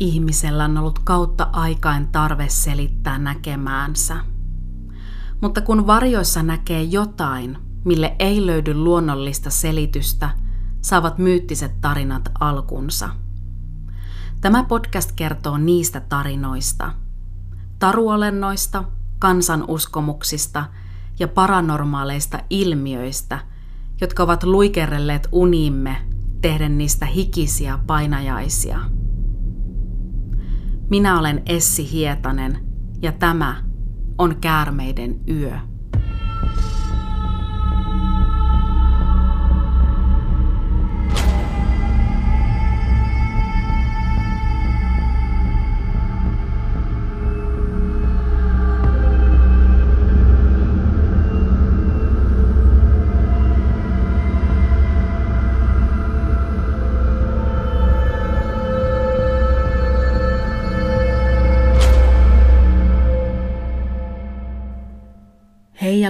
ihmisellä on ollut kautta aikain tarve selittää näkemäänsä. Mutta kun varjoissa näkee jotain, mille ei löydy luonnollista selitystä, saavat myyttiset tarinat alkunsa. Tämä podcast kertoo niistä tarinoista, taruolennoista, kansanuskomuksista ja paranormaaleista ilmiöistä, jotka ovat luikerelleet unimme tehden niistä hikisiä painajaisia. Minä olen Essi Hietanen ja tämä on Käärmeiden yö.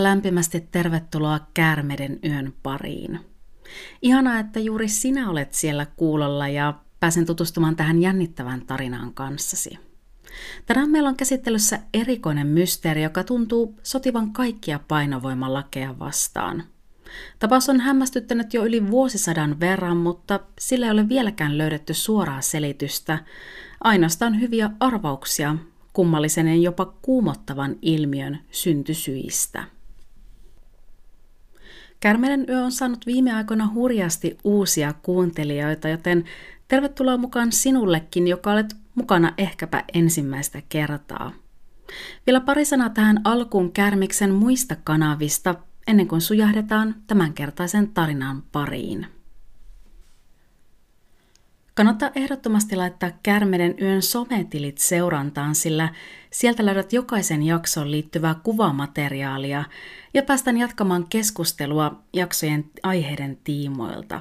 Lämpimästi tervetuloa Käärmeden yön pariin. Ihanaa, että juuri sinä olet siellä kuulolla ja pääsen tutustumaan tähän jännittävään tarinaan kanssasi. Tänään meillä on käsittelyssä erikoinen mysteeri, joka tuntuu sotivan kaikkia painovoimalakeja vastaan. Tapaus on hämmästyttänyt jo yli vuosisadan verran, mutta sillä ei ole vieläkään löydetty suoraa selitystä, ainoastaan hyviä arvauksia kummallisen ja jopa kuumottavan ilmiön syntysyistä. Kärmelen yö on saanut viime aikoina hurjasti uusia kuuntelijoita, joten tervetuloa mukaan sinullekin, joka olet mukana ehkäpä ensimmäistä kertaa. Vielä pari sanaa tähän alkuun Kärmiksen muista kanavista, ennen kuin sujahdetaan tämänkertaisen tarinan pariin. Kannattaa ehdottomasti laittaa Kärmeden yön sometilit seurantaan, sillä sieltä löydät jokaisen jakson liittyvää kuvamateriaalia ja päästään jatkamaan keskustelua jaksojen aiheiden tiimoilta.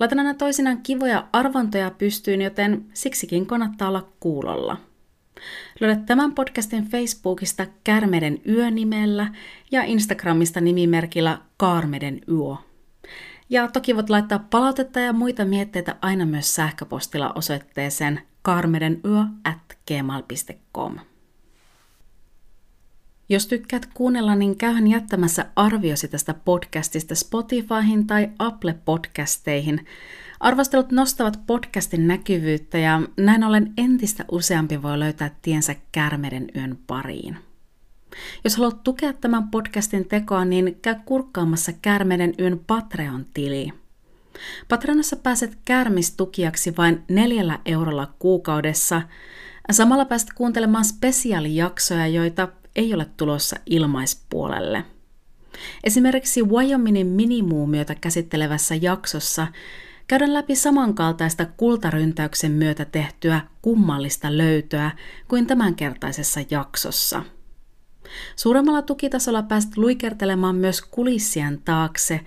Laitan aina toisinaan kivoja arvontoja pystyyn, joten siksikin kannattaa olla kuulolla. Löydät tämän podcastin Facebookista Kärmeden yönimellä ja Instagramista nimimerkillä Kaarmeden yö. Ja toki voit laittaa palautetta ja muita mietteitä aina myös sähköpostilla osoitteeseen karmedenyö at gmail.com. Jos tykkäät kuunnella, niin käyhän jättämässä arviosi tästä podcastista Spotifyhin tai Apple-podcasteihin. Arvostelut nostavat podcastin näkyvyyttä ja näin ollen entistä useampi voi löytää tiensä Kärmeden yön pariin. Jos haluat tukea tämän podcastin tekoa, niin käy kurkkaamassa Kärmeiden yön Patreon-tili. Patreonassa pääset kärmistukijaksi vain neljällä eurolla kuukaudessa. Samalla pääset kuuntelemaan spesiaalijaksoja, joita ei ole tulossa ilmaispuolelle. Esimerkiksi Wyomingin minimuumiota käsittelevässä jaksossa käydään läpi samankaltaista kultaryntäyksen myötä tehtyä kummallista löytöä kuin tämänkertaisessa jaksossa – Suuremmalla tukitasolla pääset luikertelemaan myös kulissien taakse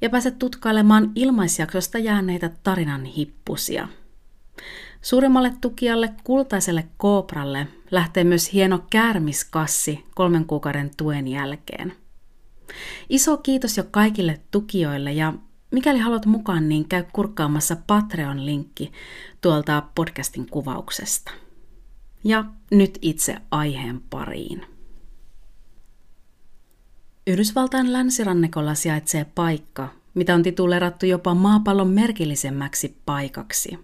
ja pääset tutkailemaan ilmaisjaksosta jääneitä tarinan hippusia. Suuremmalle tukijalle kultaiselle koopralle lähtee myös hieno käärmiskassi kolmen kuukauden tuen jälkeen. Iso kiitos jo kaikille tukijoille ja mikäli haluat mukaan, niin käy kurkkaamassa Patreon-linkki tuolta podcastin kuvauksesta. Ja nyt itse aiheen pariin. Yhdysvaltain länsirannikolla sijaitsee paikka, mitä on titulerattu jopa maapallon merkillisemmäksi paikaksi.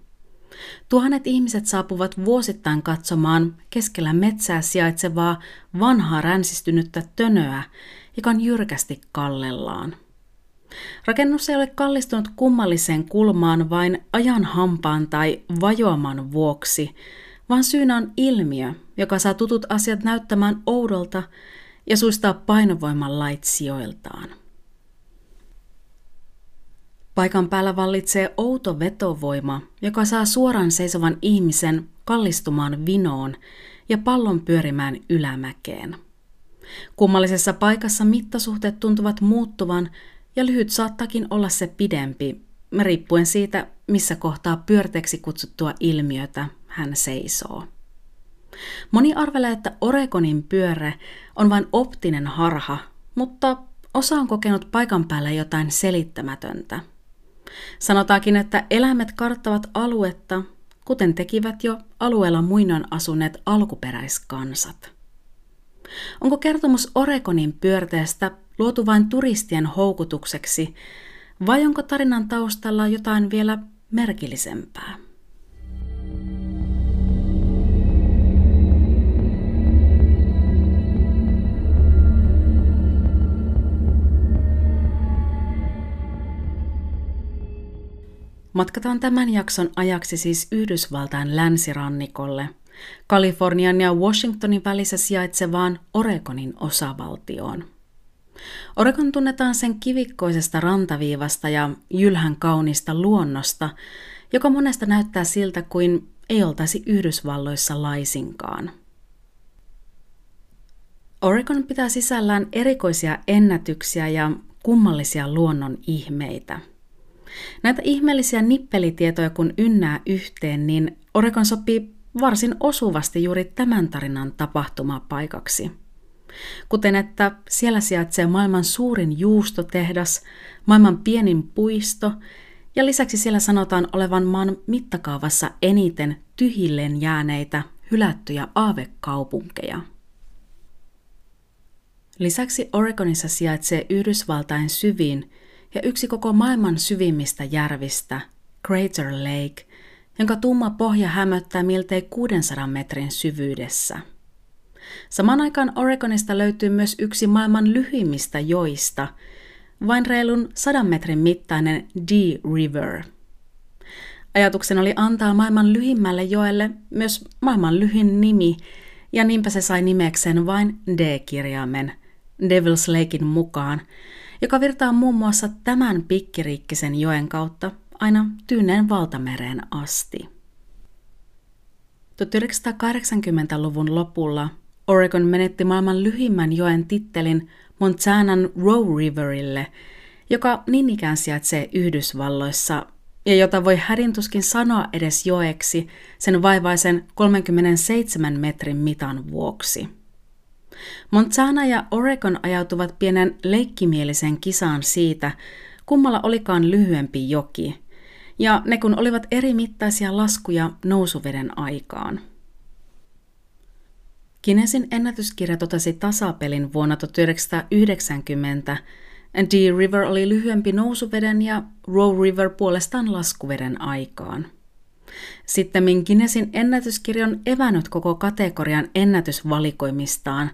Tuhannet ihmiset saapuvat vuosittain katsomaan keskellä metsää sijaitsevaa vanhaa ränsistynyttä tönöä, joka on jyrkästi kallellaan. Rakennus ei ole kallistunut kummalliseen kulmaan vain ajan hampaan tai vajoaman vuoksi, vaan syynä on ilmiö, joka saa tutut asiat näyttämään oudolta ja suistaa painovoiman lait sijoiltaan. Paikan päällä vallitsee outo vetovoima, joka saa suoraan seisovan ihmisen kallistumaan vinoon ja pallon pyörimään ylämäkeen. Kummallisessa paikassa mittasuhteet tuntuvat muuttuvan ja lyhyt saattakin olla se pidempi, riippuen siitä, missä kohtaa pyörteeksi kutsuttua ilmiötä hän seisoo. Moni arvelee, että Oregonin pyöre on vain optinen harha, mutta osa on kokenut paikan päällä jotain selittämätöntä. Sanotaankin, että eläimet karttavat aluetta, kuten tekivät jo alueella muinoin asuneet alkuperäiskansat. Onko kertomus Oregonin pyörteestä luotu vain turistien houkutukseksi, vai onko tarinan taustalla jotain vielä merkillisempää? Matkataan tämän jakson ajaksi siis Yhdysvaltain länsirannikolle, Kalifornian ja Washingtonin välissä sijaitsevaan Oregonin osavaltioon. Oregon tunnetaan sen kivikkoisesta rantaviivasta ja jylhän kaunista luonnosta, joka monesta näyttää siltä kuin ei oltaisi Yhdysvalloissa laisinkaan. Oregon pitää sisällään erikoisia ennätyksiä ja kummallisia luonnon ihmeitä – Näitä ihmeellisiä nippelitietoja kun ynnää yhteen, niin Oregon sopii varsin osuvasti juuri tämän tarinan tapahtumapaikaksi. Kuten että siellä sijaitsee maailman suurin juustotehdas, maailman pienin puisto ja lisäksi siellä sanotaan olevan maan mittakaavassa eniten tyhilleen jääneitä hylättyjä aavekaupunkeja. Lisäksi Oregonissa sijaitsee Yhdysvaltain syvin ja yksi koko maailman syvimmistä järvistä, Crater Lake, jonka tumma pohja hämöttää miltei 600 metrin syvyydessä. Samaan aikaan Oregonista löytyy myös yksi maailman lyhyimmistä joista, vain reilun 100 metrin mittainen D River. Ajatuksen oli antaa maailman lyhimmälle joelle myös maailman lyhin nimi, ja niinpä se sai nimekseen vain D-kirjaimen Devil's Lakein mukaan, joka virtaa muun muassa tämän pikkiriikkisen joen kautta aina Tyyneen valtamereen asti. 1980-luvun lopulla Oregon menetti maailman lyhimmän joen tittelin Montanan Row Riverille, joka niin ikään sijaitsee Yhdysvalloissa ja jota voi hädintuskin sanoa edes joeksi sen vaivaisen 37 metrin mitan vuoksi. Montana ja Oregon ajautuvat pienen leikkimielisen kisaan siitä, kummalla olikaan lyhyempi joki, ja ne kun olivat eri mittaisia laskuja nousuveden aikaan. Kinesin ennätyskirja totesi tasapelin vuonna 1990. D River oli lyhyempi nousuveden ja Row River puolestaan laskuveden aikaan. Sitten Guinnessin ennätyskirja on evännyt koko kategorian ennätysvalikoimistaan,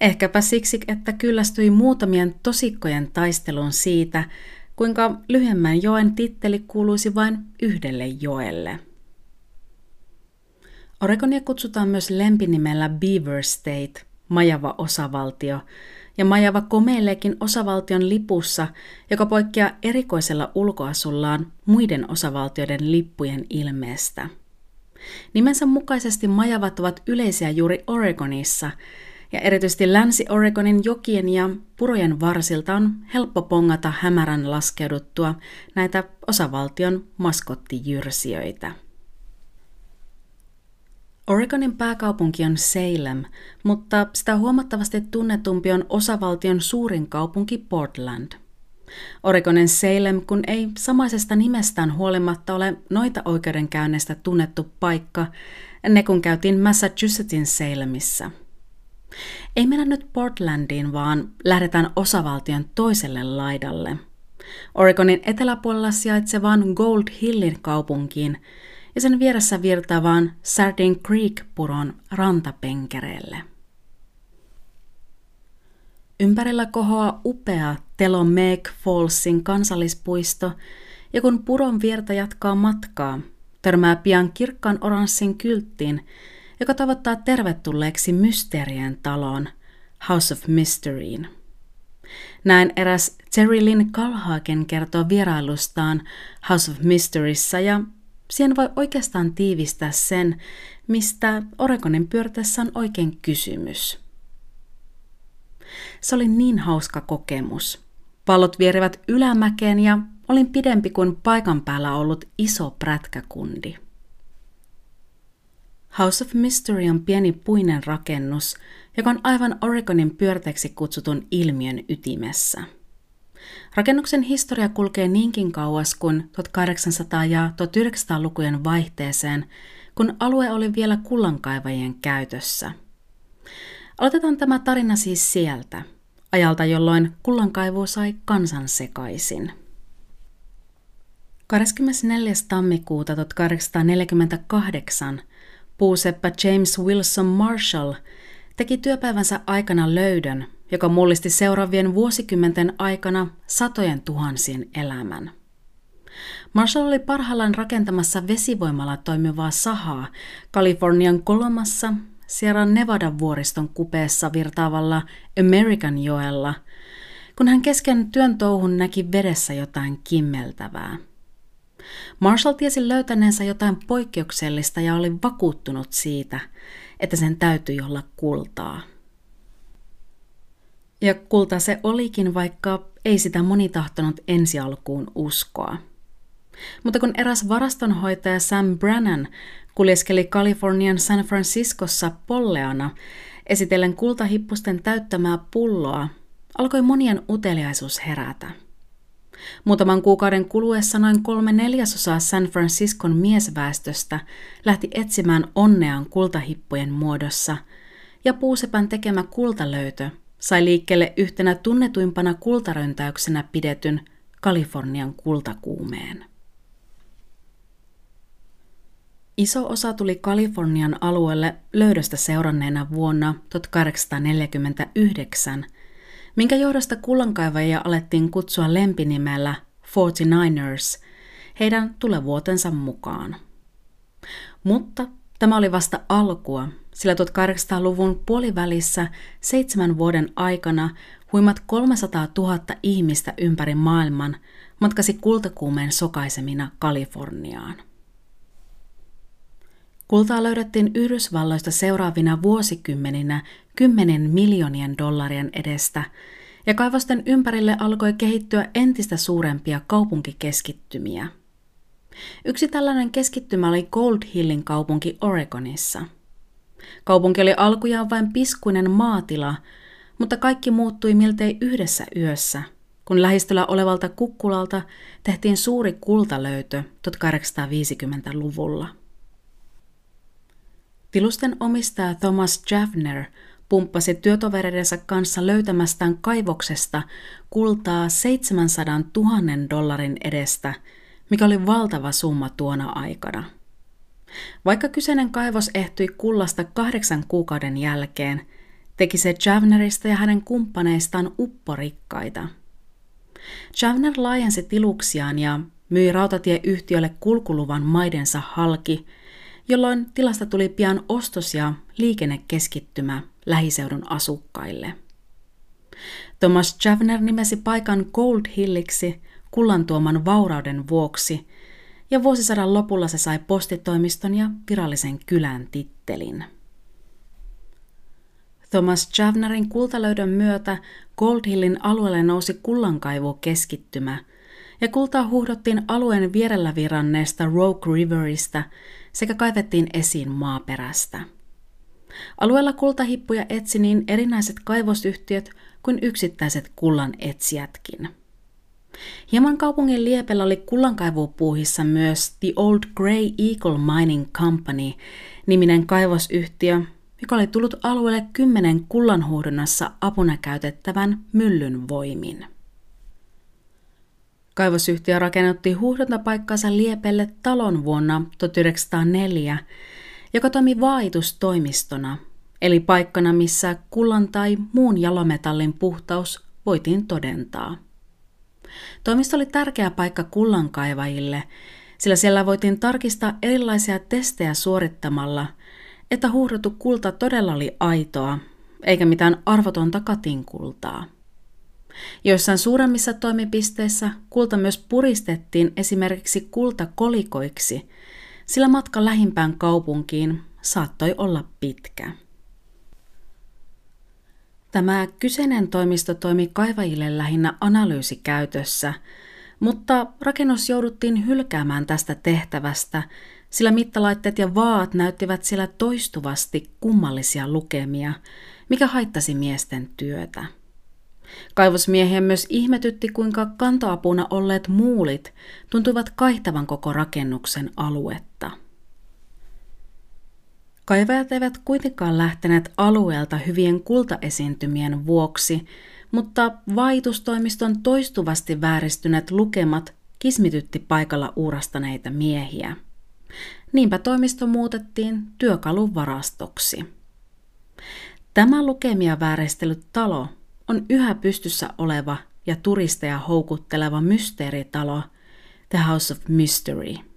ehkäpä siksi, että kyllästyi muutamien tosikkojen taisteluun siitä, kuinka lyhyemmän joen titteli kuuluisi vain yhdelle joelle. Oregonia kutsutaan myös lempinimellä Beaver State, majava osavaltio, ja Majava komeileekin osavaltion lipussa, joka poikkeaa erikoisella ulkoasullaan muiden osavaltioiden lippujen ilmeestä. Nimensä mukaisesti majavat ovat yleisiä juuri Oregonissa, ja erityisesti Länsi-Oregonin jokien ja purojen varsilta on helppo pongata hämärän laskeuduttua näitä osavaltion maskottijyrsijöitä. Oregonin pääkaupunki on Salem, mutta sitä huomattavasti tunnetumpi on osavaltion suurin kaupunki Portland. Oregonin Salem, kun ei samaisesta nimestään huolimatta ole noita oikeudenkäynneistä tunnettu paikka, ne kun käytiin Massachusettsin Salemissa. Ei mennä nyt Portlandiin, vaan lähdetään osavaltion toiselle laidalle. Oregonin eteläpuolella sijaitsevaan Gold Hillin kaupunkiin – ja sen vieressä virtaavaan Sardine Creek-puron rantapenkereelle. Ympärillä kohoaa upea Telomeg Fallsin kansallispuisto, ja kun puron vierta jatkaa matkaa, törmää pian kirkkaan oranssin kylttiin, joka tavoittaa tervetulleeksi Mysteerien taloon, House of Mysteryin. Näin eräs Terry Lynn Kalhagen kertoo vierailustaan House of Mysteryssä ja Siihen voi oikeastaan tiivistää sen, mistä Oregonin pyörteessä on oikein kysymys. Se oli niin hauska kokemus. Pallot vierivät ylämäkeen ja olin pidempi kuin paikan päällä ollut iso prätkäkundi. House of Mystery on pieni puinen rakennus, joka on aivan Oregonin pyörteeksi kutsutun ilmiön ytimessä – Rakennuksen historia kulkee niinkin kauas kuin 1800- ja 1900-lukujen vaihteeseen, kun alue oli vielä kullankaivajien käytössä. Aloitetaan tämä tarina siis sieltä, ajalta jolloin kullankaivu sai kansan sekaisin. 24. tammikuuta 1848 puuseppä James Wilson Marshall teki työpäivänsä aikana löydön, joka mullisti seuraavien vuosikymmenten aikana satojen tuhansien elämän. Marshall oli parhaillaan rakentamassa vesivoimalla toimivaa sahaa Kalifornian kolmassa Sierra Nevada vuoriston kupeessa virtaavalla American joella, kun hän kesken työn touhun näki vedessä jotain kimmeltävää. Marshall tiesi löytäneensä jotain poikkeuksellista ja oli vakuuttunut siitä, että sen täytyi olla kultaa. Ja kulta se olikin, vaikka ei sitä moni tahtonut ensi alkuun uskoa. Mutta kun eräs varastonhoitaja Sam Brannan kuljeskeli Kalifornian San Franciscossa polleana esitellen kultahippusten täyttämää pulloa, alkoi monien uteliaisuus herätä. Muutaman kuukauden kuluessa noin kolme neljäsosaa San Franciscon miesväestöstä lähti etsimään onneaan kultahippujen muodossa, ja puusepän tekemä kultalöytö sai liikkeelle yhtenä tunnetuimpana kultaröntäyksenä pidetyn Kalifornian kultakuumeen. Iso osa tuli Kalifornian alueelle löydöstä seuranneena vuonna 1849, minkä johdosta kullankaivajia alettiin kutsua lempinimellä 49ers, heidän tulevuotensa mukaan. Mutta tämä oli vasta alkua, sillä 1800-luvun puolivälissä seitsemän vuoden aikana huimat 300 000 ihmistä ympäri maailman matkasi kultakuumeen sokaisemina Kaliforniaan. Kultaa löydettiin Yhdysvalloista seuraavina vuosikymmeninä 10 miljoonien dollarien edestä, ja kaivosten ympärille alkoi kehittyä entistä suurempia kaupunkikeskittymiä. Yksi tällainen keskittymä oli Gold Hillin kaupunki Oregonissa. Kaupunki oli alkujaan vain piskuinen maatila, mutta kaikki muuttui miltei yhdessä yössä, kun lähistöllä olevalta kukkulalta tehtiin suuri kultalöytö 1850-luvulla. Tilusten omistaja Thomas Javner pumppasi työtovereidensa kanssa löytämästään kaivoksesta kultaa 700 000 dollarin edestä, mikä oli valtava summa tuona aikana. Vaikka kyseinen kaivos ehtyi kullasta kahdeksan kuukauden jälkeen, teki se Javnerista ja hänen kumppaneistaan upporikkaita. Javner laajensi tiluksiaan ja myi rautatieyhtiölle kulkuluvan maidensa halki – jolloin tilasta tuli pian ostos- ja liikennekeskittymä lähiseudun asukkaille. Thomas Javner nimesi paikan Gold Hilliksi kullan tuoman vaurauden vuoksi, ja vuosisadan lopulla se sai postitoimiston ja virallisen kylän tittelin. Thomas Javnerin kultalöydön myötä Gold Hillin alueelle nousi kullankaivu keskittymä, ja kultaa huuhdottiin alueen vierellä viranneesta Rogue Riverista sekä kaivettiin esiin maaperästä. Alueella kultahippuja etsi niin erinäiset kaivosyhtiöt kuin yksittäiset kullan etsijätkin. Hieman kaupungin liepellä oli kullankaivupuuhissa myös The Old Grey Eagle Mining Company, niminen kaivosyhtiö, joka oli tullut alueelle kymmenen kullanhuuhdonnassa apuna käytettävän myllyn voimin. Kaivosyhtiö rakennutti huuhdontapaikkansa Liepelle talon vuonna 1904, joka toimi vaitustoimistona, eli paikkana, missä kullan tai muun jalometallin puhtaus voitiin todentaa. Toimisto oli tärkeä paikka kullankaivajille, sillä siellä voitiin tarkistaa erilaisia testejä suorittamalla, että huuhdottu kulta todella oli aitoa, eikä mitään arvotonta katinkultaa. Joissain suuremmissa toimipisteissä kulta myös puristettiin esimerkiksi kultakolikoiksi, sillä matka lähimpään kaupunkiin saattoi olla pitkä. Tämä kyseinen toimisto toimi kaivajille lähinnä analyysikäytössä, mutta rakennus jouduttiin hylkäämään tästä tehtävästä, sillä mittalaitteet ja vaat näyttivät siellä toistuvasti kummallisia lukemia, mikä haittasi miesten työtä. Kaivosmiehiä myös ihmetytti, kuinka kantoapuna olleet muulit tuntuivat kaihtavan koko rakennuksen aluetta. Kaivajat eivät kuitenkaan lähteneet alueelta hyvien kultaesiintymien vuoksi, mutta vaitustoimiston toistuvasti vääristyneet lukemat kismitytti paikalla uurastaneita miehiä. Niinpä toimisto muutettiin työkalun varastoksi. Tämä lukemia vääristellyt talo on yhä pystyssä oleva ja turisteja houkutteleva mysteeritalo The House of Mystery –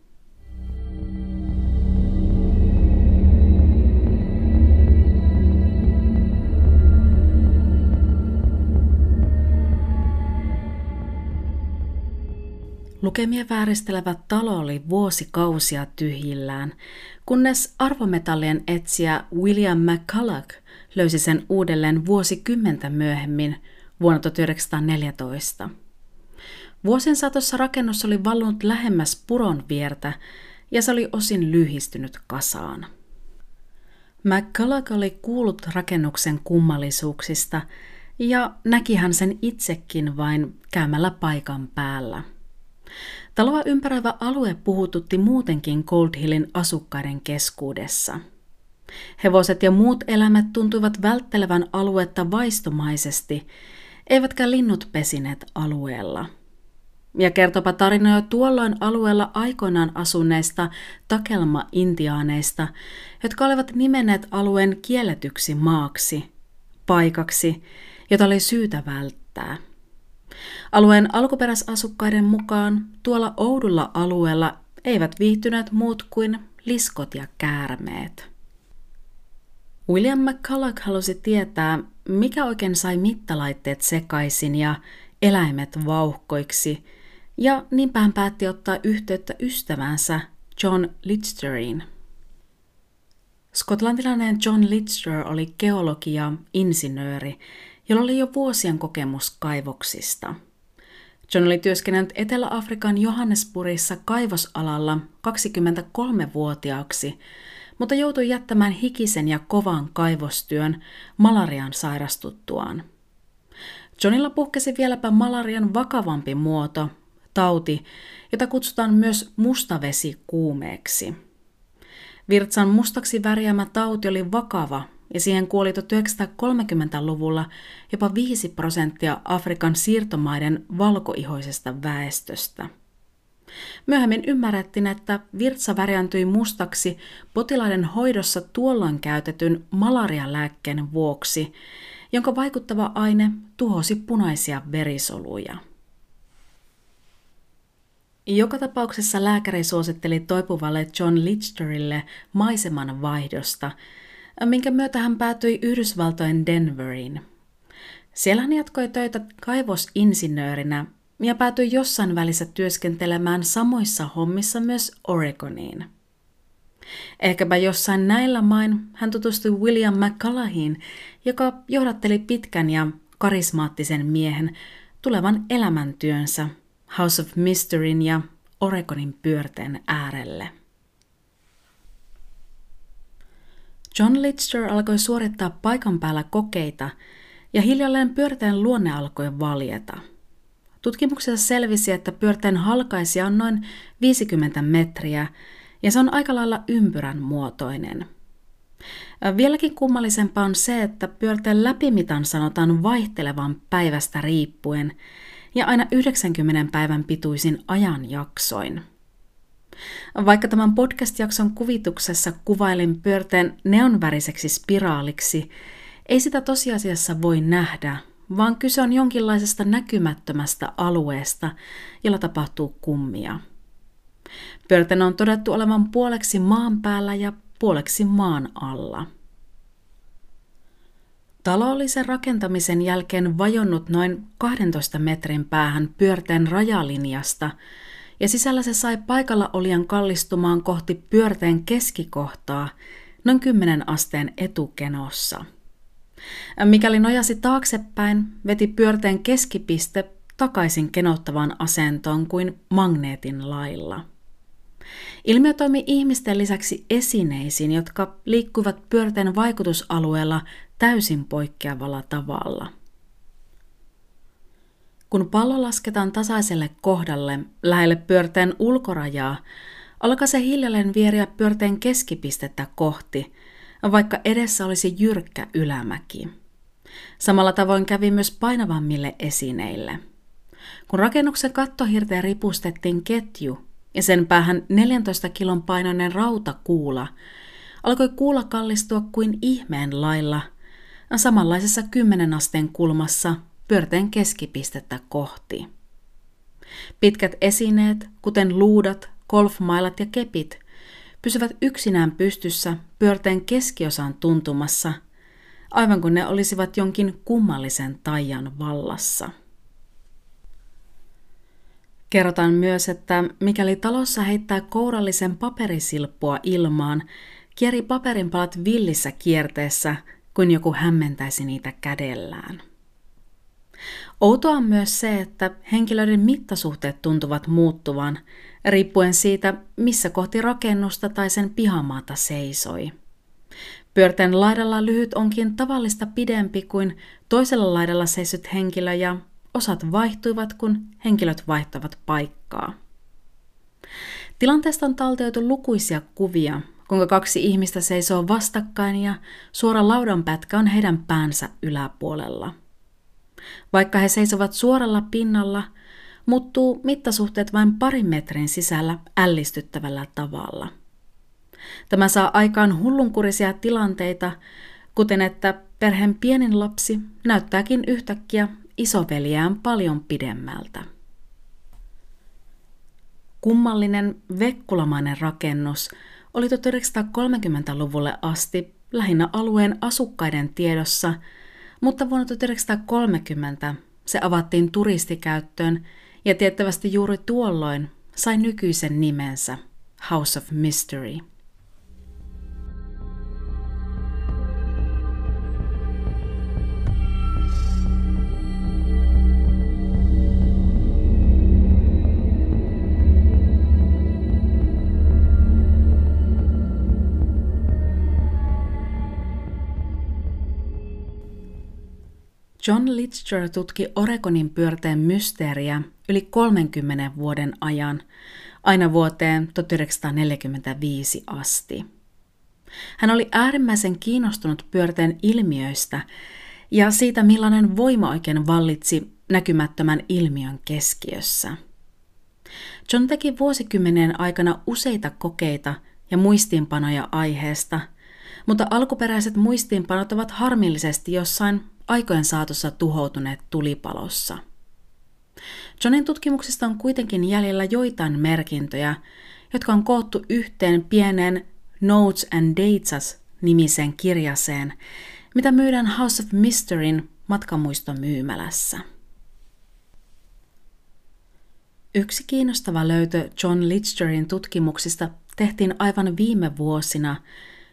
Lukemia vääristelevä talo oli vuosikausia tyhjillään, kunnes arvometallien etsiä William McCulloch löysi sen uudelleen vuosikymmentä myöhemmin vuonna 1914. Vuosien saatossa rakennus oli vallunut lähemmäs puron viertä ja se oli osin lyhistynyt kasaan. McCulloch oli kuullut rakennuksen kummallisuuksista ja näki hän sen itsekin vain käymällä paikan päällä – Taloa ympäröivä alue puhututti muutenkin Gold Hillin asukkaiden keskuudessa. Hevoset ja muut eläimet tuntuivat välttelevän aluetta vaistomaisesti, eivätkä linnut pesineet alueella. Ja kertopa tarinoja tuolloin alueella aikoinaan asuneista takelma-intiaaneista, jotka olivat nimenneet alueen kielletyksi maaksi, paikaksi, jota oli syytä välttää. Alueen alkuperäisasukkaiden mukaan tuolla oudulla alueella eivät viihtyneet muut kuin liskot ja käärmeet. William McCulloch halusi tietää, mikä oikein sai mittalaitteet sekaisin ja eläimet vauhkoiksi, ja niinpä hän päätti ottaa yhteyttä ystävänsä John Lichteriin. Skotlantilainen John Lichter oli geologi ja insinööri, jolla oli jo vuosien kokemus kaivoksista. John oli työskennellyt Etelä-Afrikan Johannesburgissa kaivosalalla 23-vuotiaaksi, mutta joutui jättämään hikisen ja kovan kaivostyön malarian sairastuttuaan. Johnilla puhkesi vieläpä malarian vakavampi muoto, tauti, jota kutsutaan myös mustavesikuumeeksi. Virtsan mustaksi värjäämä tauti oli vakava ja siihen kuoli 1930-luvulla jopa 5 prosenttia Afrikan siirtomaiden valkoihoisesta väestöstä. Myöhemmin ymmärrettiin, että virtsa värjäntyi mustaksi potilaiden hoidossa tuolloin käytetyn malarialääkkeen vuoksi, jonka vaikuttava aine tuhosi punaisia verisoluja. Joka tapauksessa lääkäri suositteli toipuvalle John Lichterille maiseman vaihdosta – minkä myötä hän päätyi Yhdysvaltojen Denveriin. Siellä hän jatkoi töitä kaivosinsinöörinä ja päätyi jossain välissä työskentelemään samoissa hommissa myös Oregoniin. Ehkäpä jossain näillä main hän tutustui William McCulloughiin, joka johdatteli pitkän ja karismaattisen miehen tulevan elämäntyönsä House of Mysteryn ja Oregonin pyörteen äärelle. John Lichter alkoi suorittaa paikan päällä kokeita ja hiljalleen pyörteen luonne alkoi valjeta. Tutkimuksessa selvisi, että pyörteen halkaisia on noin 50 metriä ja se on aika lailla ympyrän muotoinen. Vieläkin kummallisempaa on se, että pyörteen läpimitan sanotaan vaihtelevan päivästä riippuen ja aina 90 päivän pituisin ajanjaksoin – vaikka tämän podcast-jakson kuvituksessa kuvailin pyörteen neonväriseksi spiraaliksi, ei sitä tosiasiassa voi nähdä, vaan kyse on jonkinlaisesta näkymättömästä alueesta, jolla tapahtuu kummia. Pyörteen on todettu olevan puoleksi maan päällä ja puoleksi maan alla. Talo oli sen rakentamisen jälkeen vajonnut noin 12 metrin päähän pyörteen rajalinjasta – ja sisällä se sai paikalla olijan kallistumaan kohti pyörteen keskikohtaa noin 10 asteen etukenossa. Mikäli nojasi taaksepäin, veti pyörteen keskipiste takaisin kenottavaan asentoon kuin magneetin lailla. Ilmiö toimi ihmisten lisäksi esineisiin, jotka liikkuivat pyörteen vaikutusalueella täysin poikkeavalla tavalla – Kun pallo lasketaan tasaiselle kohdalle lähelle pyörteen ulkorajaa, alkaa se hiljalleen vieriä pyörteen keskipistettä kohti, vaikka edessä olisi jyrkkä ylämäki. Samalla tavoin kävi myös painavammille esineille. Kun rakennuksen kattohirteen ripustettiin ketju ja sen päähän 14 kilon painoinen rautakuula, alkoi kuula kallistua kuin ihmeen lailla samanlaisessa kymmenen asteen kulmassa pyörteen keskipistettä kohti. Pitkät esineet, kuten luudat, golfmailat ja kepit, pysyvät yksinään pystyssä pyörteen keskiosan tuntumassa, aivan kuin ne olisivat jonkin kummallisen taian vallassa. Kerrotaan myös, että mikäli talossa heittää kourallisen paperisilppua ilmaan, kieri paperinpalat villissä kierteessä, kuin joku hämmentäisi niitä kädellään. Outoa on myös se, että henkilöiden mittasuhteet tuntuvat muuttuvan, riippuen siitä, missä kohti rakennusta tai sen pihamaata seisoi. Pyörteen laidalla lyhyt onkin tavallista pidempi kuin toisella laidalla seisyt henkilö ja osat vaihtuivat, kun henkilöt vaihtavat paikkaa. Tilanteesta on taltioitu lukuisia kuvia, kuinka kaksi ihmistä seisoo vastakkain ja suora laudanpätkä on heidän päänsä yläpuolella. Vaikka he seisovat suoralla pinnalla, muuttuu mittasuhteet vain parin metrin sisällä ällistyttävällä tavalla. Tämä saa aikaan hullunkurisia tilanteita, kuten että perheen pienin lapsi näyttääkin yhtäkkiä isoveliään paljon pidemmältä. Kummallinen vekkulamainen rakennus oli 1930-luvulle asti lähinnä alueen asukkaiden tiedossa, mutta vuonna 1930 se avattiin turistikäyttöön ja tiettävästi juuri tuolloin sai nykyisen nimensä House of Mystery. John Litcher tutki Oregonin pyörteen mysteeriä yli 30 vuoden ajan, aina vuoteen 1945 asti. Hän oli äärimmäisen kiinnostunut pyörteen ilmiöistä ja siitä, millainen voima oikein vallitsi näkymättömän ilmiön keskiössä. John teki vuosikymmenien aikana useita kokeita ja muistiinpanoja aiheesta, mutta alkuperäiset muistiinpanot ovat harmillisesti jossain aikojen saatossa tuhoutuneet tulipalossa. Johnin tutkimuksista on kuitenkin jäljellä joitain merkintöjä, jotka on koottu yhteen pienen Notes and Dates nimiseen kirjaseen, mitä myydään House of Mysteryn matkamuistomyymälässä. Yksi kiinnostava löytö John Litcherin tutkimuksista tehtiin aivan viime vuosina,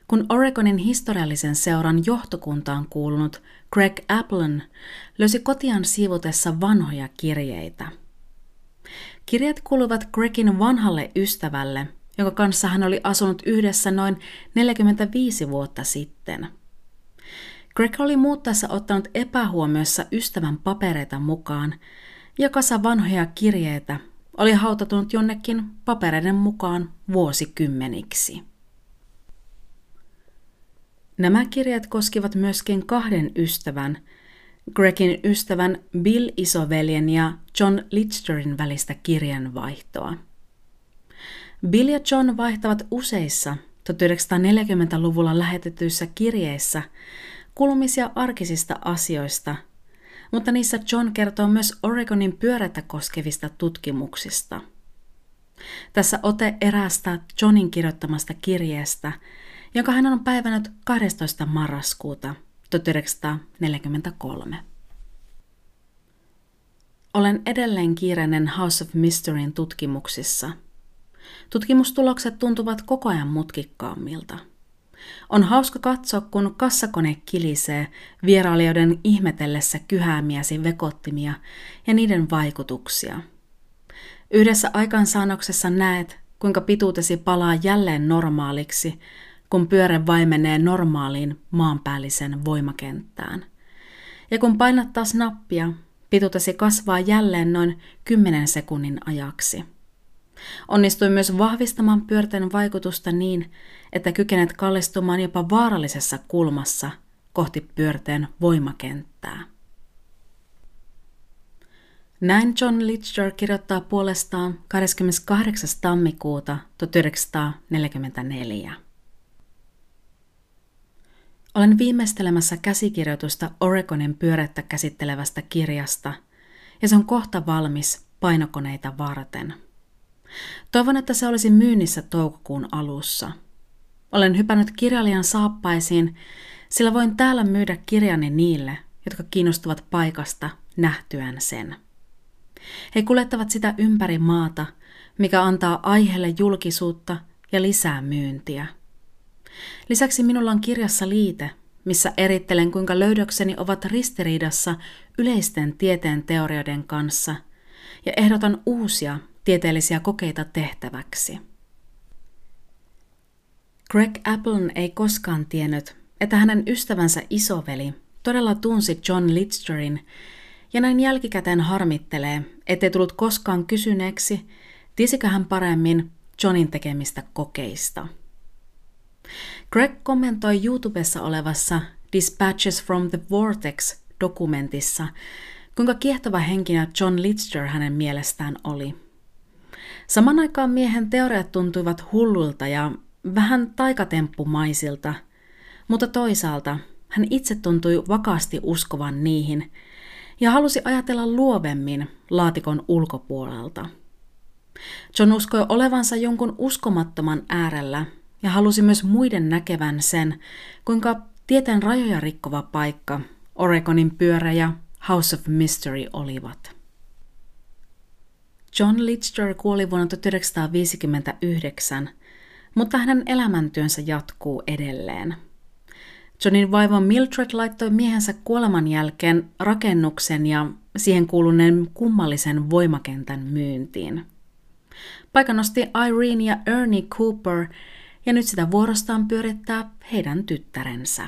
kun Oregonin historiallisen seuran johtokuntaan kuulunut Greg Applin löysi kotiaan siivotessa vanhoja kirjeitä. Kirjat kuuluvat Gregin vanhalle ystävälle, jonka kanssa hän oli asunut yhdessä noin 45 vuotta sitten. Greg oli muuttaessa ottanut epähuomiossa ystävän papereita mukaan, ja kasa vanhoja kirjeitä oli hautatunut jonnekin papereiden mukaan vuosikymmeniksi. Nämä kirjat koskivat myöskin kahden ystävän, Gregin ystävän Bill isoveljen ja John Litcherin välistä kirjanvaihtoa. Bill ja John vaihtavat useissa 1940-luvulla lähetetyissä kirjeissä kulmisia arkisista asioista, mutta niissä John kertoo myös Oregonin pyörätä koskevista tutkimuksista. Tässä ote eräästä Johnin kirjoittamasta kirjeestä, jonka hän on päivännyt 12. marraskuuta 1943. Olen edelleen kiireinen House of Mysteryn tutkimuksissa. Tutkimustulokset tuntuvat koko ajan mutkikkaammilta. On hauska katsoa, kun kassakone kilisee vierailijoiden ihmetellessä kyhäämiäsi vekottimia ja niiden vaikutuksia. Yhdessä aikansaannoksessa näet, kuinka pituutesi palaa jälleen normaaliksi, kun pyörä vaimenee normaaliin maanpäällisen voimakenttään. Ja kun painat taas nappia, pituutesi kasvaa jälleen noin 10 sekunnin ajaksi. Onnistui myös vahvistamaan pyörteen vaikutusta niin, että kykenet kallistumaan jopa vaarallisessa kulmassa kohti pyörteen voimakenttää. Näin John Litcher kirjoittaa puolestaan 28. tammikuuta 1944. Olen viimeistelemässä käsikirjoitusta Oregonin pyörettä käsittelevästä kirjasta, ja se on kohta valmis painokoneita varten. Toivon, että se olisi myynnissä toukokuun alussa. Olen hypännyt kirjailijan saappaisiin, sillä voin täällä myydä kirjani niille, jotka kiinnostuvat paikasta nähtyään sen. He kuljettavat sitä ympäri maata, mikä antaa aiheelle julkisuutta ja lisää myyntiä. Lisäksi minulla on kirjassa liite, missä erittelen kuinka löydökseni ovat ristiriidassa yleisten tieteen teorioiden kanssa ja ehdotan uusia tieteellisiä kokeita tehtäväksi. Greg Applen ei koskaan tiennyt, että hänen ystävänsä isoveli todella tunsi John Litcherin ja näin jälkikäteen harmittelee, ettei tullut koskaan kysyneeksi, tiesikö hän paremmin Johnin tekemistä kokeista. Greg kommentoi YouTubessa olevassa Dispatches from the Vortex-dokumentissa, kuinka kiehtova henkilö John Litcher hänen mielestään oli. Saman aikaan miehen teoriat tuntuivat hullulta ja vähän taikatemppumaisilta, mutta toisaalta hän itse tuntui vakaasti uskovan niihin ja halusi ajatella luovemmin laatikon ulkopuolelta. John uskoi olevansa jonkun uskomattoman äärellä ja halusi myös muiden näkevän sen, kuinka tieteen rajoja rikkova paikka Oregonin pyörä ja House of Mystery olivat. John Litcher kuoli vuonna 1959, mutta hänen elämäntyönsä jatkuu edelleen. Johnin vaiva Mildred laittoi miehensä kuoleman jälkeen rakennuksen ja siihen kuuluneen kummallisen voimakentän myyntiin. Paikan nosti Irene ja Ernie Cooper – ja nyt sitä vuorostaan pyörittää heidän tyttärensä.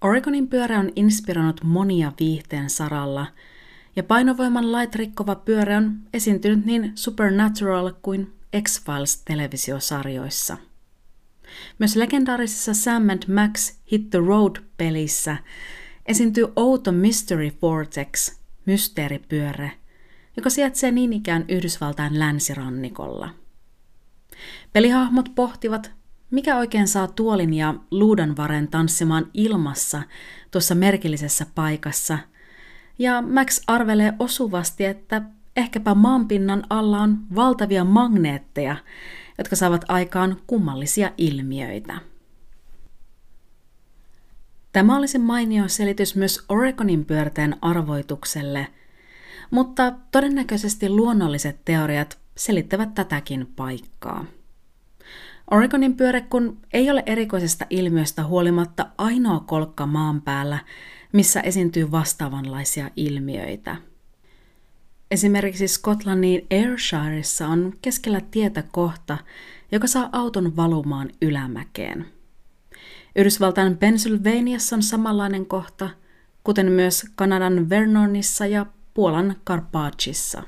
Oregonin pyörä on inspiroinut monia viihteen saralla, ja painovoiman lait rikkova pyörä on esiintynyt niin Supernatural kuin X-Files-televisiosarjoissa – myös legendaarisessa Sam and Max Hit the Road-pelissä esiintyy outo Mystery Vortex, mysteeripyöre, joka sijaitsee niin ikään Yhdysvaltain länsirannikolla. Pelihahmot pohtivat, mikä oikein saa tuolin ja luudanvaren tanssimaan ilmassa tuossa merkillisessä paikassa, ja Max arvelee osuvasti, että ehkäpä maanpinnan alla on valtavia magneetteja, jotka saavat aikaan kummallisia ilmiöitä. Tämä olisi mainio selitys myös Oregonin pyörteen arvoitukselle, mutta todennäköisesti luonnolliset teoriat selittävät tätäkin paikkaa. Oregonin pyöre kun ei ole erikoisesta ilmiöstä huolimatta ainoa kolkka maan päällä, missä esiintyy vastaavanlaisia ilmiöitä – Esimerkiksi Skotlannin Ayrshiressa on keskellä tietä kohta, joka saa auton valumaan ylämäkeen. Yhdysvaltain Pennsylvaniassa on samanlainen kohta, kuten myös Kanadan Vernonissa ja Puolan Karpacissa.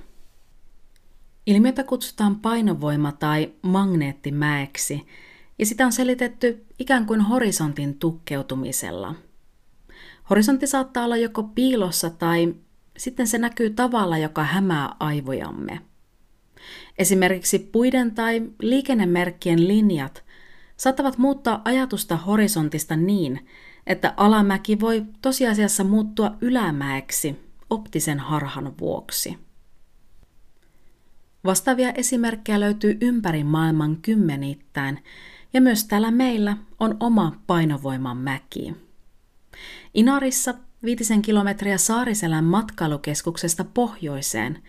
Ilmiötä kutsutaan painovoima- tai magneettimäeksi, ja sitä on selitetty ikään kuin horisontin tukkeutumisella. Horisontti saattaa olla joko piilossa tai sitten se näkyy tavalla, joka hämää aivojamme. Esimerkiksi puiden tai liikennemerkkien linjat saattavat muuttaa ajatusta horisontista niin, että alamäki voi tosiasiassa muuttua ylämäeksi optisen harhan vuoksi. Vastaavia esimerkkejä löytyy ympäri maailman kymmenittäin, ja myös täällä meillä on oma painovoiman mäki. Inarissa viitisen kilometriä Saariselän matkailukeskuksesta pohjoiseen,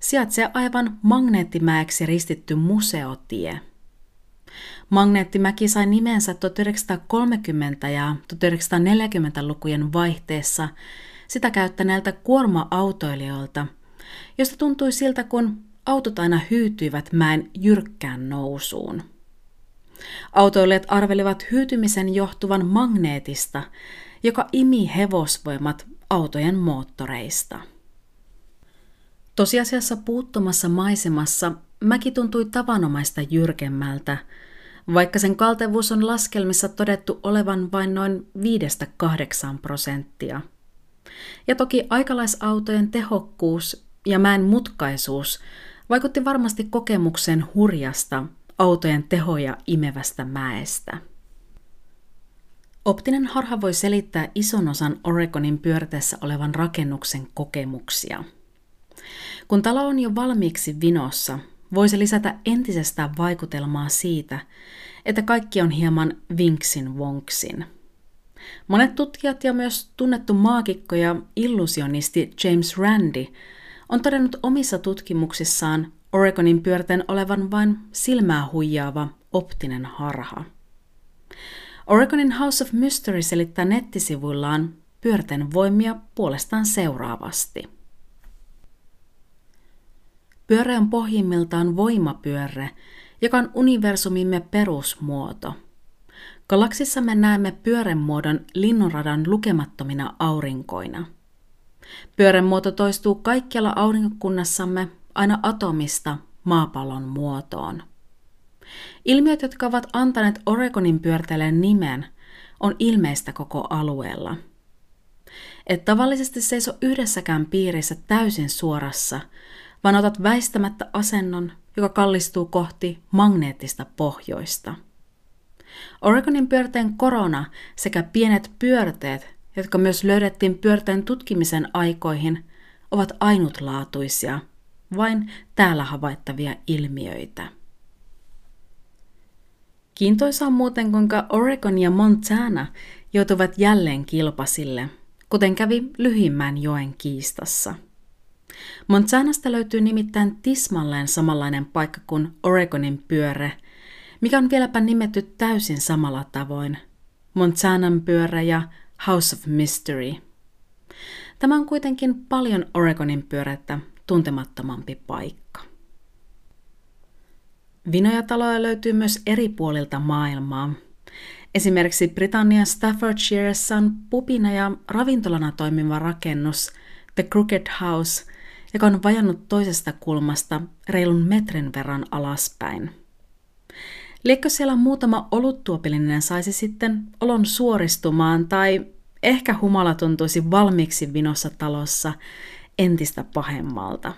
sijaitsee aivan magneettimäeksi ristitty museotie. Magneettimäki sai nimensä 1930- ja 1940-lukujen vaihteessa sitä käyttäneiltä kuorma-autoilijoilta, josta tuntui siltä, kun autot aina hyytyivät mäen jyrkkään nousuun. Autoilijat arvelivat hyytymisen johtuvan magneetista, joka imi hevosvoimat autojen moottoreista. Tosiasiassa puuttumassa maisemassa mäki tuntui tavanomaista jyrkemmältä, vaikka sen kaltevuus on laskelmissa todettu olevan vain noin 5-8 prosenttia. Ja toki aikalaisautojen tehokkuus ja mäen mutkaisuus vaikutti varmasti kokemuksen hurjasta autojen tehoja imevästä mäestä. Optinen harha voi selittää ison osan Oregonin pyörteessä olevan rakennuksen kokemuksia. Kun talo on jo valmiiksi vinossa, voi se lisätä entisestään vaikutelmaa siitä, että kaikki on hieman vinksin vonksin. Monet tutkijat ja myös tunnettu maakikko ja illusionisti James Randi on todennut omissa tutkimuksissaan Oregonin pyörten olevan vain silmää huijaava optinen harha. Oregonin House of Mystery selittää nettisivuillaan pyörten voimia puolestaan seuraavasti. Pyörä on pohjimmiltaan voimapyörre, joka on universumimme perusmuoto. Galaksissa me näemme pyörän muodon linnunradan lukemattomina aurinkoina. Pyörän muoto toistuu kaikkialla aurinkokunnassamme aina atomista maapallon muotoon. Ilmiöt, jotka ovat antaneet Oregonin pyörteelle nimen, on ilmeistä koko alueella. Et tavallisesti seiso yhdessäkään piirissä täysin suorassa, vaan otat väistämättä asennon, joka kallistuu kohti magneettista pohjoista. Oregonin pyörteen korona sekä pienet pyörteet, jotka myös löydettiin pyörteen tutkimisen aikoihin, ovat ainutlaatuisia, vain täällä havaittavia ilmiöitä. Kiintoisa on muuten, kuinka Oregon ja Montana joutuvat jälleen kilpasille, kuten kävi Lyhimmän joen kiistassa. Montanasta löytyy nimittäin tismalleen samanlainen paikka kuin Oregonin pyöre, mikä on vieläpä nimetty täysin samalla tavoin. Montanan pyörä ja House of Mystery. Tämä on kuitenkin paljon Oregonin pyörettä tuntemattomampi paikka. Vinojataloja löytyy myös eri puolilta maailmaa. Esimerkiksi Britannian Staffordshiressa on pupina ja ravintolana toimiva rakennus The Crooked House, joka on vajannut toisesta kulmasta reilun metrin verran alaspäin. Liekö siellä muutama oluttuopillinen saisi sitten olon suoristumaan tai ehkä humala tuntuisi valmiiksi vinossa talossa entistä pahemmalta.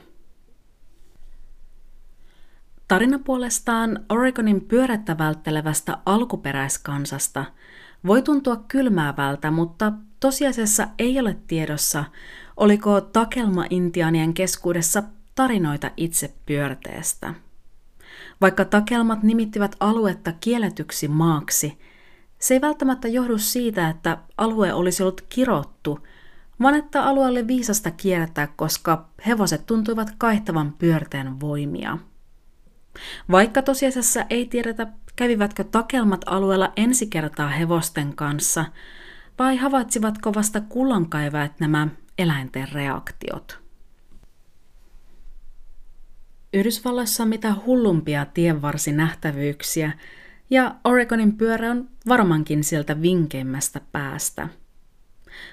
Tarina puolestaan Oregonin pyörättä välttelevästä alkuperäiskansasta voi tuntua kylmäävältä, mutta tosiasiassa ei ole tiedossa, oliko takelma-intiaanien keskuudessa tarinoita itse pyörteestä. Vaikka takelmat nimittivät aluetta kielletyksi maaksi, se ei välttämättä johdu siitä, että alue olisi ollut kirottu, vaan että alue oli viisasta kiertää, koska hevoset tuntuivat kaihtavan pyörteen voimia – vaikka tosiasiassa ei tiedetä, kävivätkö takelmat alueella ensi kertaa hevosten kanssa, vai havaitsivatko vasta kullankaivajat nämä eläinten reaktiot. Yhdysvalloissa mitä hullumpia tienvarsinähtävyyksiä, ja Oregonin pyörä on varmankin sieltä vinkeimmästä päästä.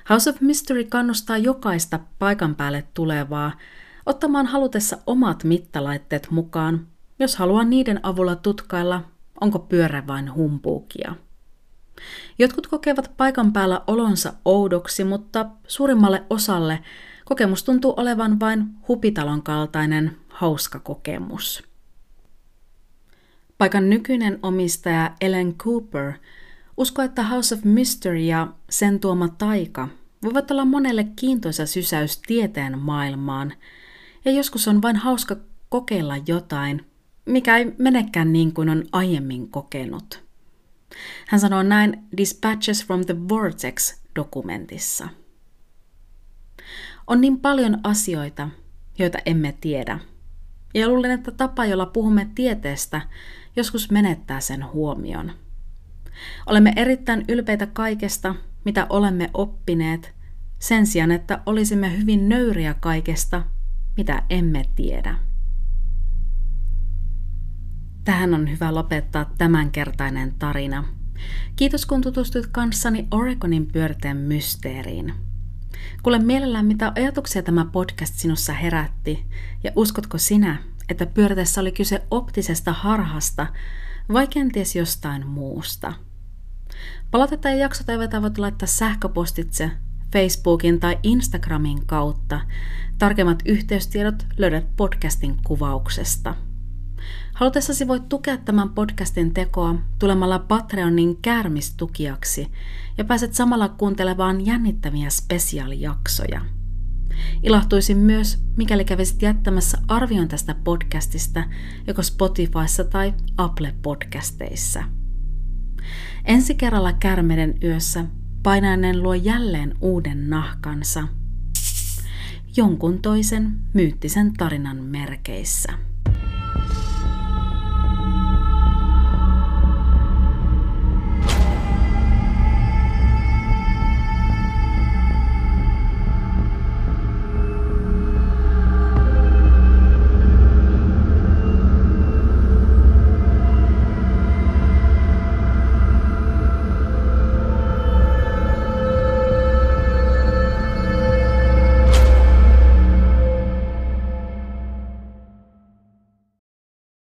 House of Mystery kannustaa jokaista paikan päälle tulevaa ottamaan halutessa omat mittalaitteet mukaan jos haluaa niiden avulla tutkailla, onko pyörä vain humpuukia. Jotkut kokevat paikan päällä olonsa oudoksi, mutta suurimmalle osalle kokemus tuntuu olevan vain hupitalon kaltainen hauska kokemus. Paikan nykyinen omistaja Ellen Cooper uskoo, että House of Mystery ja sen tuoma taika voivat olla monelle kiintoisa sysäys tieteen maailmaan, ja joskus on vain hauska kokeilla jotain, mikä ei menekään niin kuin on aiemmin kokenut. Hän sanoo näin Dispatches from the Vortex-dokumentissa. On niin paljon asioita, joita emme tiedä. Ja luulen, että tapa, jolla puhumme tieteestä, joskus menettää sen huomion. Olemme erittäin ylpeitä kaikesta, mitä olemme oppineet, sen sijaan, että olisimme hyvin nöyriä kaikesta, mitä emme tiedä. Tähän on hyvä lopettaa tämänkertainen tarina. Kiitos kun tutustuit kanssani Oregonin pyörteen mysteeriin. Kuule mielellään, mitä ajatuksia tämä podcast sinussa herätti, ja uskotko sinä, että pyörteessä oli kyse optisesta harhasta vai kenties jostain muusta? Palautetta ja jaksotoiveita voit laittaa sähköpostitse Facebookin tai Instagramin kautta. Tarkemmat yhteystiedot löydät podcastin kuvauksesta. Halutessasi voit tukea tämän podcastin tekoa tulemalla Patreonin kärmistukijaksi ja pääset samalla kuuntelemaan jännittäviä spesiaalijaksoja. Ilahtuisin myös, mikäli kävisit jättämässä arvion tästä podcastista joko Spotifyssa tai Apple Podcasteissa. Ensi kerralla kärmeden yössä painainen luo jälleen uuden nahkansa, jonkun toisen myyttisen tarinan merkeissä.